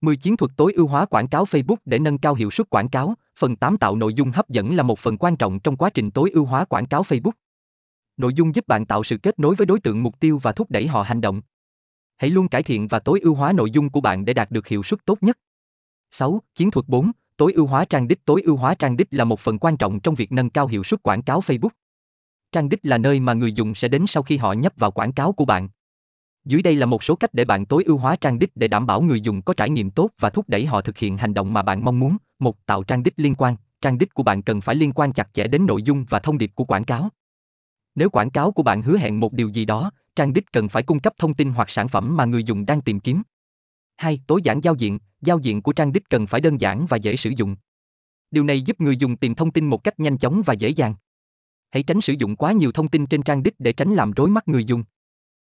10 chiến thuật tối ưu hóa quảng cáo Facebook để nâng cao hiệu suất quảng cáo. Phần 8 tạo nội dung hấp dẫn là một phần quan trọng trong quá trình tối ưu hóa quảng cáo Facebook. Nội dung giúp bạn tạo sự kết nối với đối tượng mục tiêu và thúc đẩy họ hành động. Hãy luôn cải thiện và tối ưu hóa nội dung của bạn để đạt được hiệu suất tốt nhất. 6. Chiến thuật 4. Tối ưu hóa trang đích Tối ưu hóa trang đích là một phần quan trọng trong việc nâng cao hiệu suất quảng cáo Facebook. Trang đích là nơi mà người dùng sẽ đến sau khi họ nhấp vào quảng cáo của bạn. Dưới đây là một số cách để bạn tối ưu hóa trang đích để đảm bảo người dùng có trải nghiệm tốt và thúc đẩy họ thực hiện hành động mà bạn mong muốn. Một, tạo trang đích liên quan. Trang đích của bạn cần phải liên quan chặt chẽ đến nội dung và thông điệp của quảng cáo. Nếu quảng cáo của bạn hứa hẹn một điều gì đó, trang đích cần phải cung cấp thông tin hoặc sản phẩm mà người dùng đang tìm kiếm. 2. Tối giản giao diện, giao diện của trang đích cần phải đơn giản và dễ sử dụng. Điều này giúp người dùng tìm thông tin một cách nhanh chóng và dễ dàng. Hãy tránh sử dụng quá nhiều thông tin trên trang đích để tránh làm rối mắt người dùng.